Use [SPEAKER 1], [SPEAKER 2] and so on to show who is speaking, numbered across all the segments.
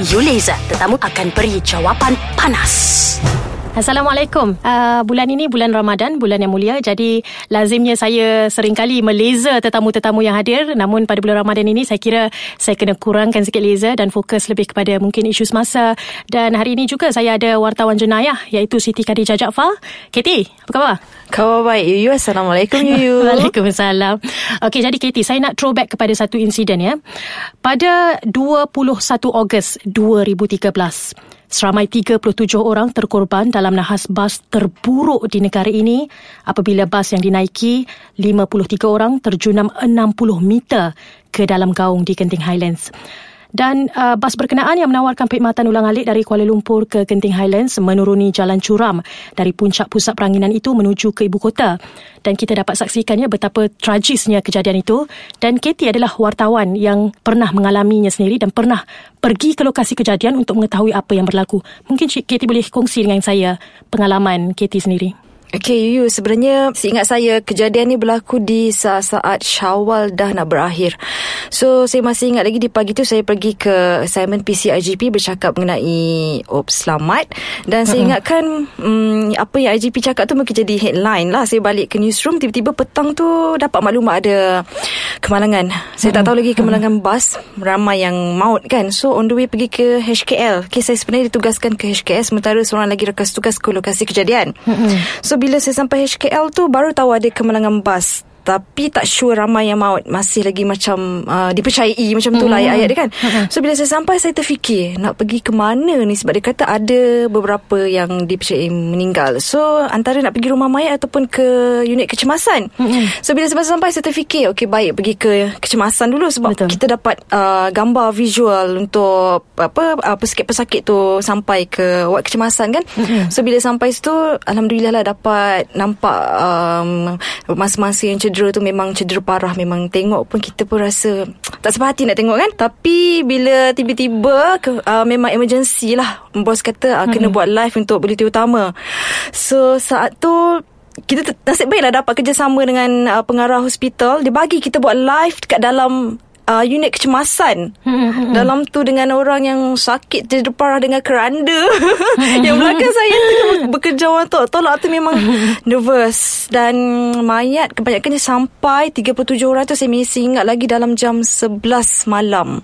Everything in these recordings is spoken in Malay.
[SPEAKER 1] Yuleza, tetamu akan beri jawapan panas.
[SPEAKER 2] Assalamualaikum. Uh, bulan ini bulan Ramadan, bulan yang mulia. Jadi lazimnya saya seringkali meleza tetamu-tetamu yang hadir. Namun pada bulan Ramadan ini saya kira saya kena kurangkan sikit leza dan fokus lebih kepada mungkin isu semasa. Dan hari ini juga saya ada wartawan jenayah iaitu Siti Khadijah Jaafar. Katie, apa khabar?
[SPEAKER 3] Khabar baik Yuyu Assalamualaikum Yuyu
[SPEAKER 2] Waalaikumsalam Okey jadi Katie Saya nak throwback kepada satu insiden ya Pada 21 Ogos 2013 Seramai 37 orang terkorban dalam nahas bas terburuk di negara ini apabila bas yang dinaiki 53 orang terjunam 60 meter ke dalam gaung di Genting Highlands. Dan uh, bas berkenaan yang menawarkan perkhidmatan ulang-alik dari Kuala Lumpur ke Genting Highlands menuruni jalan curam dari puncak pusat peranginan itu menuju ke ibu kota. Dan kita dapat saksikannya betapa tragisnya kejadian itu. Dan Katie adalah wartawan yang pernah mengalaminya sendiri dan pernah pergi ke lokasi kejadian untuk mengetahui apa yang berlaku. Mungkin Katie boleh kongsi dengan saya pengalaman Katie sendiri.
[SPEAKER 3] Okay, Yuyu, sebenarnya seingat saya kejadian ni berlaku di saat-saat syawal dah nak berakhir. So, saya masih ingat lagi di pagi tu saya pergi ke assignment PCIGP bercakap mengenai Oops Selamat. Dan saya ingatkan um, apa yang IGP cakap tu mungkin jadi headline lah. Saya balik ke newsroom, tiba-tiba petang tu dapat maklumat ada kemalangan. Saya tak tahu lagi kemalangan bas, ramai yang maut kan. So, on the way pergi ke HKL. Okay, saya sebenarnya ditugaskan ke HKL sementara seorang lagi rekas tugas ke lokasi kejadian. So, bila saya sampai HKL tu baru tahu ada kemalangan bas tapi tak sure ramai yang maut masih lagi macam uh, dipercayai macam tu lah mm. ayat dia kan mm-hmm. so bila saya sampai saya terfikir nak pergi ke mana ni sebab dia kata ada beberapa yang dipercayai meninggal so antara nak pergi rumah mayat ataupun ke unit kecemasan mm-hmm. so bila saya sampai saya terfikir okey baik pergi ke kecemasan dulu sebab Betul. kita dapat uh, gambar visual untuk apa uh, pesakit-pesakit tu sampai ke wad kecemasan kan mm-hmm. so bila sampai situ alhamdulillah lah dapat nampak um, masa-masa yang cedera tu memang cedera parah. Memang tengok pun kita pun rasa tak sempat hati nak tengok kan? Tapi bila tiba-tiba ke, uh, memang emergency lah. Bos kata uh, kena hmm. buat live untuk berita utama. So saat tu kita nasib baiklah dapat kerjasama dengan uh, pengarah hospital. Dia bagi kita buat live dekat dalam uh, unit kecemasan hmm, dalam tu dengan orang yang sakit jadi parah dengan keranda. Yang belakang saya tu bekerja orang tu tolak tu memang nervous. Dan mayat kebanyakannya sampai 37 orang tu saya masih ingat lagi dalam jam 11 malam.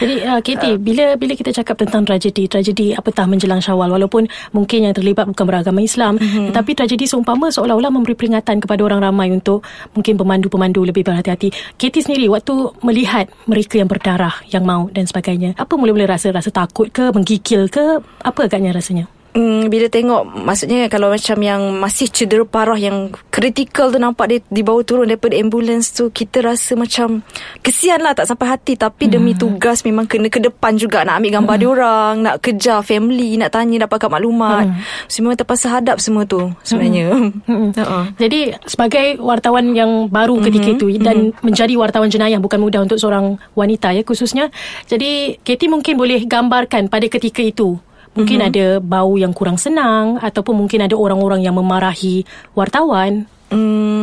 [SPEAKER 2] Jadi uh, Katie uh, bila bila kita cakap tentang tragedi tragedi apatah menjelang syawal? Walaupun mungkin yang terlibat bukan beragama Islam uh-huh. tetapi tragedi seumpama seolah-olah memberi peringatan kepada orang ramai untuk mungkin pemandu-pemandu lebih berhati-hati. Katie sendiri waktu melihat melihat mereka yang berdarah yang mau dan sebagainya. Apa mula-mula rasa? Rasa takut ke? Menggigil ke? Apa agaknya rasanya
[SPEAKER 3] Hmm, bila tengok maksudnya kalau macam yang masih cedera parah yang kritikal tu nampak dia dibawa turun daripada ambulans tu kita rasa macam kesian lah tak sampai hati tapi hmm. demi tugas memang kena ke depan juga nak ambil gambar hmm. dia orang nak kejar family nak tanya dapatkan maklumat hmm. so, memang terpaksa hadap semua tu sebenarnya hmm. Hmm.
[SPEAKER 2] Uh-uh. jadi sebagai wartawan yang baru ketika hmm. itu dan hmm. menjadi wartawan jenayah bukan mudah untuk seorang wanita ya khususnya jadi Katie mungkin boleh gambarkan pada ketika itu Mungkin mm-hmm. ada bau yang kurang senang ataupun mungkin ada orang-orang yang memarahi wartawan.
[SPEAKER 3] Hmm,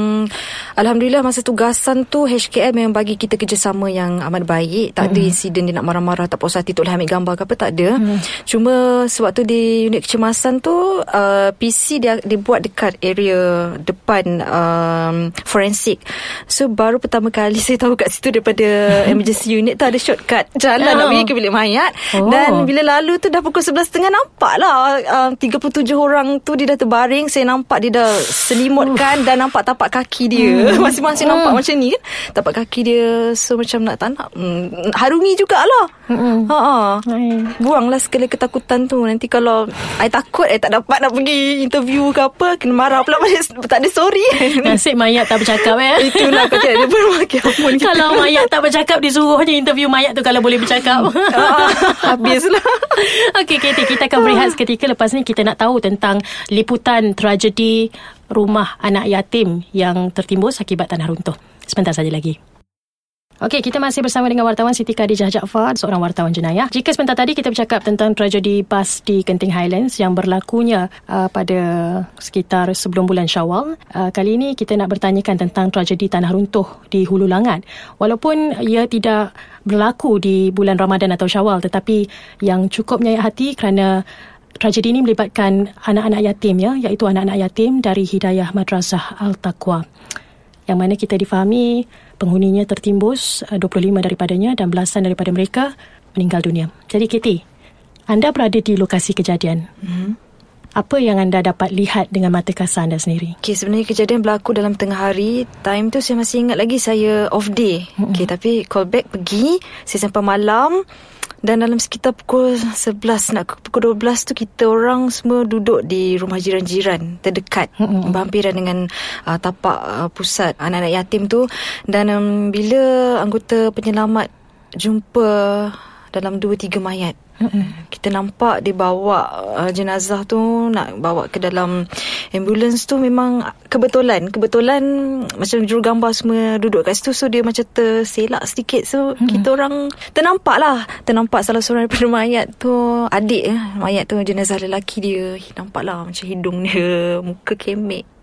[SPEAKER 3] Alhamdulillah masa tugasan tu HKL memang bagi kita kerjasama yang amat baik. Tak mm. ada insiden dia nak marah-marah tak puas hati tu lah ambil gambar ke apa tak ada. Mm. Cuma sewaktu di unit kecemasan tu uh, PC dia dibuat dekat area depan um, forensik. So baru pertama kali saya tahu kat situ daripada emergency unit tu ada shortcut jalan oh. nak pergi ke bilik mayat. Oh. Dan bila lalu tu dah pukul 11.30 nampak lah uh, 37 orang tu dia dah terbaring. Saya nampak dia dah selimutkan dan nampak tapak kaki dia. Hmm. Nampak hmm. macam ni kan? Tapak kaki dia So macam nak tak nak hmm, Harungi jugalah. Hmm. ha, ha. Buanglah segala ketakutan tu. Nanti kalau I takut I tak dapat nak pergi Interview ke apa Kena marah pula. Tak ada sorry.
[SPEAKER 2] Nasib mayat tak bercakap ya
[SPEAKER 3] Itulah kata dia bermaki
[SPEAKER 2] ampun Kalau mayat tak bercakap Disuruhnya interview mayat tu Kalau boleh bercakap.
[SPEAKER 3] Ha, Habislah.
[SPEAKER 2] Okey Katie Kita akan berehat seketika. Lepas ni kita nak tahu Tentang liputan tragedi rumah anak yatim yang tertimbus akibat tanah runtuh. Sebentar saja lagi. Okey, kita masih bersama dengan wartawan Siti Khadijah Jaafar, seorang wartawan jenayah. Jika sebentar tadi kita bercakap tentang tragedi bas di Genting Highlands yang berlakunya uh, pada sekitar sebelum bulan Syawal, uh, kali ini kita nak bertanyakan tentang tragedi tanah runtuh di Hulu Langat. Walaupun ia tidak berlaku di bulan Ramadan atau Syawal, tetapi yang cukup menyayat hati kerana tragedi ini melibatkan anak-anak yatim ya, iaitu anak-anak yatim dari Hidayah Madrasah Al-Taqwa. Yang mana kita difahami penghuninya tertimbus 25 uh, daripadanya dan belasan daripada mereka meninggal dunia. Jadi Kitty, anda berada di lokasi kejadian. Mm-hmm. Apa yang anda dapat lihat dengan mata kasar anda sendiri?
[SPEAKER 3] Okay, sebenarnya kejadian berlaku dalam tengah hari. Time tu saya masih ingat lagi saya off day. Mm-hmm. Okay, tapi call back pergi. Saya sampai malam. Dan dalam sekitar pukul 11 nak pukul 12 tu kita orang semua duduk di rumah jiran-jiran terdekat mm-hmm. berhampiran dengan uh, tapak uh, pusat anak-anak yatim tu dan um, bila anggota penyelamat jumpa dalam 2 3 mayat. Mm-mm. Kita nampak dia bawa uh, jenazah tu nak bawa ke dalam ambulans tu memang kebetulan. Kebetulan macam jurugambar semua duduk kat situ so dia macam terselak sedikit so Mm-mm. kita orang ternampak lah. Ternampak salah seorang daripada mayat tu adik eh, mayat tu jenazah lelaki dia. Nampak lah macam hidung dia muka kemek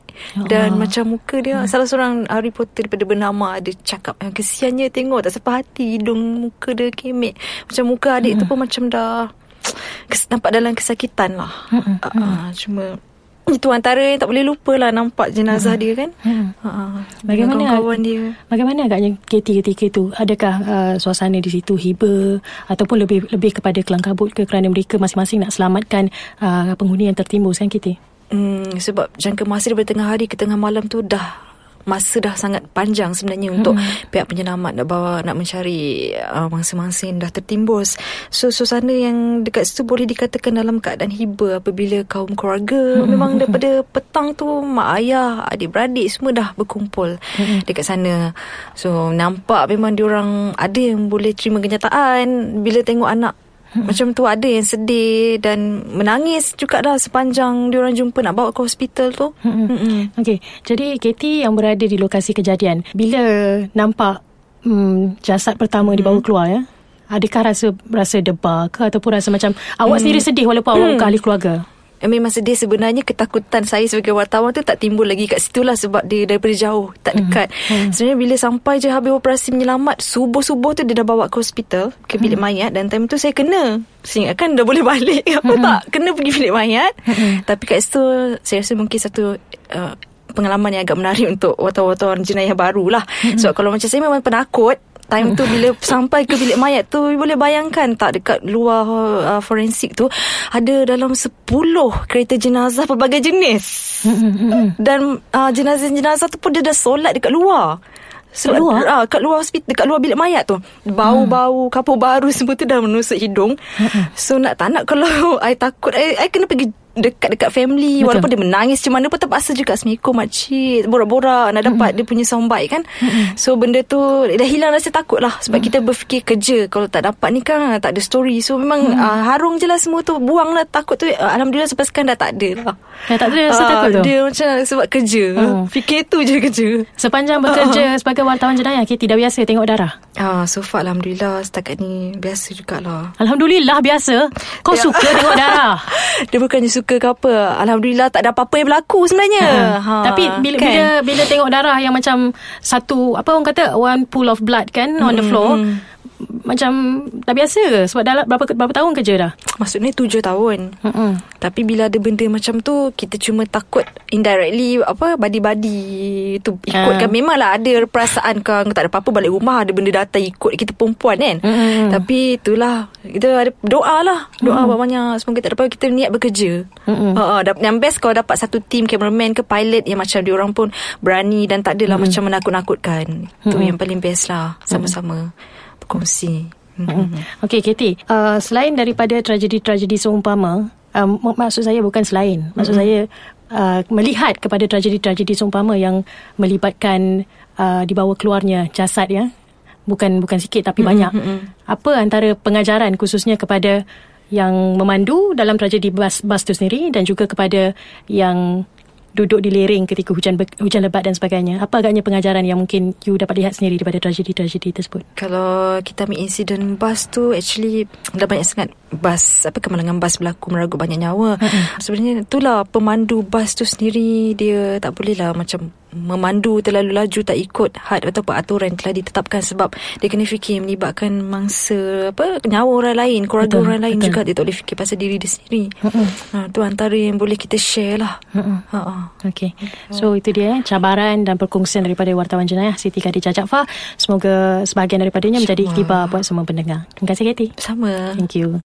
[SPEAKER 3] dan oh. macam muka dia hmm. Salah seorang Harry Potter Daripada bernama Dia cakap yang Kesiannya tengok Tak sampai hati Hidung muka dia kemek Macam muka adik hmm. tu pun macam dah Nampak dalam kesakitan lah hmm. uh, Cuma itu antara yang tak boleh lupa lah nampak jenazah hmm. dia kan. Hmm.
[SPEAKER 2] Uh, bagaimana kawan dia? Bagaimana agaknya KT ketika itu? Adakah uh, suasana di situ hiba ataupun lebih lebih kepada kelang kabut ke kerana mereka masing-masing nak selamatkan uh, penghuni yang tertimbus kan KT?
[SPEAKER 3] Hmm, sebab jangka masa daripada tengah hari ke tengah malam tu dah masa dah sangat panjang sebenarnya hmm. untuk pihak penyelamat nak bawa nak mencari uh, mangsa-mangsa yang dah tertimbus. So suasana yang dekat situ boleh dikatakan dalam keadaan hiba apabila kaum keluarga hmm. memang daripada petang tu mak ayah, adik-beradik semua dah berkumpul hmm. dekat sana. So nampak memang diorang ada yang boleh terima kenyataan bila tengok anak. Macam tu ada yang sedih dan menangis juga dah sepanjang diorang jumpa nak bawa ke hospital tu. Hmm.
[SPEAKER 2] Hmm. Okey, jadi Katie yang berada di lokasi kejadian, bila nampak hmm, jasad pertama hmm. dibawa keluar ya, adakah rasa rasa debar ke ataupun rasa macam awak hmm. sendiri sedih walaupun hmm. awak bukan ahli keluarga?
[SPEAKER 3] Memang sedih sebenarnya ketakutan saya sebagai wartawan tu tak timbul lagi kat situ lah sebab dia daripada jauh tak hmm. dekat mm. Mm. sebenarnya bila sampai je habis operasi menyelamat subuh-subuh tu dia dah bawa ke hospital ke bilik mm. mayat dan time tu saya kena saya kan dah boleh balik apa mm. tak kena pergi bilik mayat mm. tapi kat situ saya rasa mungkin satu uh, pengalaman yang agak menarik untuk wartawan-wartawan jenayah baru lah mm. sebab kalau macam saya memang penakut time tu bila sampai ke bilik mayat tu boleh bayangkan tak dekat luar uh, forensik tu ada dalam 10 kereta jenazah pelbagai jenis. Dan uh, jenazah-jenazah tu pun dia dah solat dekat luar.
[SPEAKER 2] Sebab luar?
[SPEAKER 3] Uh, kat luar hospital dekat luar bilik mayat tu. Bau-bau kapur baru semua tu dah menusuk hidung. So nak tak nak kalau I takut I, I kena pergi dekat-dekat family Betul. walaupun dia menangis macam mana pun terpaksa juga Assalamualaikum makcik borak-borak nak dapat mm-hmm. dia punya soundbite kan mm-hmm. so benda tu dah hilang rasa takut lah sebab mm-hmm. kita berfikir kerja kalau tak dapat ni kan tak ada story so memang mm-hmm. uh, harung je lah semua tu buang lah takut tu uh, Alhamdulillah sampai sekarang dah tak ada lah
[SPEAKER 2] dah tak ada rasa uh, takut tu
[SPEAKER 3] dia macam sebab kerja oh. fikir tu je kerja
[SPEAKER 2] sepanjang bekerja uh-huh. sebagai wartawan jenayah kita tidak biasa tengok darah
[SPEAKER 3] uh, so far Alhamdulillah setakat ni biasa jugalah
[SPEAKER 2] Alhamdulillah biasa kau ya. suka tengok darah
[SPEAKER 3] dia bukannya suka ke apa alhamdulillah tak ada apa-apa yang berlaku sebenarnya ha.
[SPEAKER 2] Ha. tapi bila kan? bila bila tengok darah yang macam satu apa orang kata one pool of blood kan hmm. on the floor hmm macam tak biasa ke? Sebab dah berapa berapa tahun kerja dah?
[SPEAKER 3] Maksudnya tujuh tahun. Mm-mm. Tapi bila ada benda macam tu, kita cuma takut indirectly apa badi-badi tu ikutkan. Uh. Memanglah ada perasaan kan tak ada apa-apa balik rumah ada benda datang ikut kita perempuan kan. Mm-mm. Tapi itulah kita ada doa lah. Doa mm. banyak semoga tak ada apa kita niat bekerja. Uh, yang best kalau dapat satu team cameraman ke pilot yang macam dia orang pun berani dan tak adalah mm. macam menakut-nakutkan. Itu yang paling best lah sama-sama. Mm berkongsi.
[SPEAKER 2] Mm-hmm. Okey, Katie. Uh, selain daripada tragedi-tragedi seumpama, um, maksud saya bukan selain. Maksud mm-hmm. saya uh, melihat kepada tragedi-tragedi seumpama yang melibatkan uh, dibawa keluarnya jasad ya. Bukan bukan sikit tapi mm-hmm. banyak. Apa antara pengajaran khususnya kepada yang memandu dalam tragedi bas bas tu sendiri dan juga kepada yang duduk di lereng ketika hujan hujan lebat dan sebagainya. Apa agaknya pengajaran yang mungkin you dapat lihat sendiri daripada tragedi-tragedi tersebut?
[SPEAKER 3] Kalau kita ambil insiden bas tu actually dah banyak sangat bas apa kemalangan bas berlaku meragut banyak nyawa. Mm-hmm. Sebenarnya itulah pemandu bas tu sendiri dia tak boleh lah macam memandu terlalu laju tak ikut had atau peraturan yang telah ditetapkan sebab dia kena fikir melibatkan mangsa apa nyawa orang lain keluarga betul, orang lain betul. juga dia tak boleh fikir pasal diri dia sendiri mm-hmm. ha, tu antara yang boleh kita share lah mm-hmm.
[SPEAKER 2] ha, ha. Okay So itu dia eh, cabaran dan perkongsian daripada wartawan jenayah Siti Khadijah Jaafar Semoga sebahagian daripadanya menjadi kibar buat semua pendengar Terima kasih Katie
[SPEAKER 3] Sama
[SPEAKER 2] Thank you